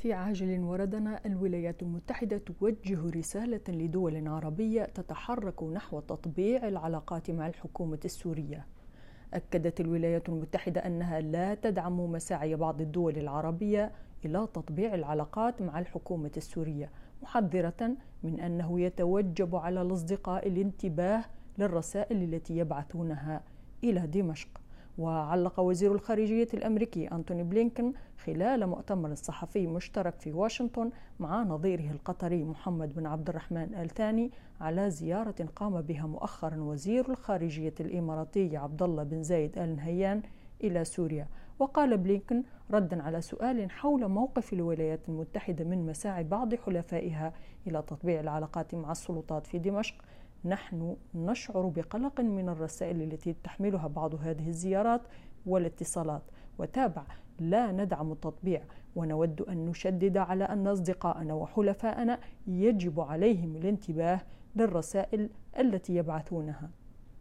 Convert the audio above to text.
في عاجل وردنا الولايات المتحدة توجه رسالة لدول عربية تتحرك نحو تطبيع العلاقات مع الحكومة السورية. أكدت الولايات المتحدة أنها لا تدعم مساعي بعض الدول العربية إلى تطبيع العلاقات مع الحكومة السورية، محذرة من أنه يتوجب على الأصدقاء الانتباه للرسائل التي يبعثونها إلى دمشق. وعلق وزير الخارجية الأمريكي أنتوني بلينكن خلال مؤتمر صحفي مشترك في واشنطن مع نظيره القطري محمد بن عبد الرحمن آل ثاني على زيارة قام بها مؤخرا وزير الخارجية الإماراتي عبد الله بن زايد آل نهيان إلى سوريا. وقال بلينكن ردا على سؤال حول موقف الولايات المتحدة من مساعي بعض حلفائها إلى تطبيع العلاقات مع السلطات في دمشق نحن نشعر بقلق من الرسائل التي تحملها بعض هذه الزيارات والاتصالات. وتابع لا ندعم التطبيع ونود أن نشدد على أن اصدقائنا وحلفائنا يجب عليهم الانتباه للرسائل التي يبعثونها.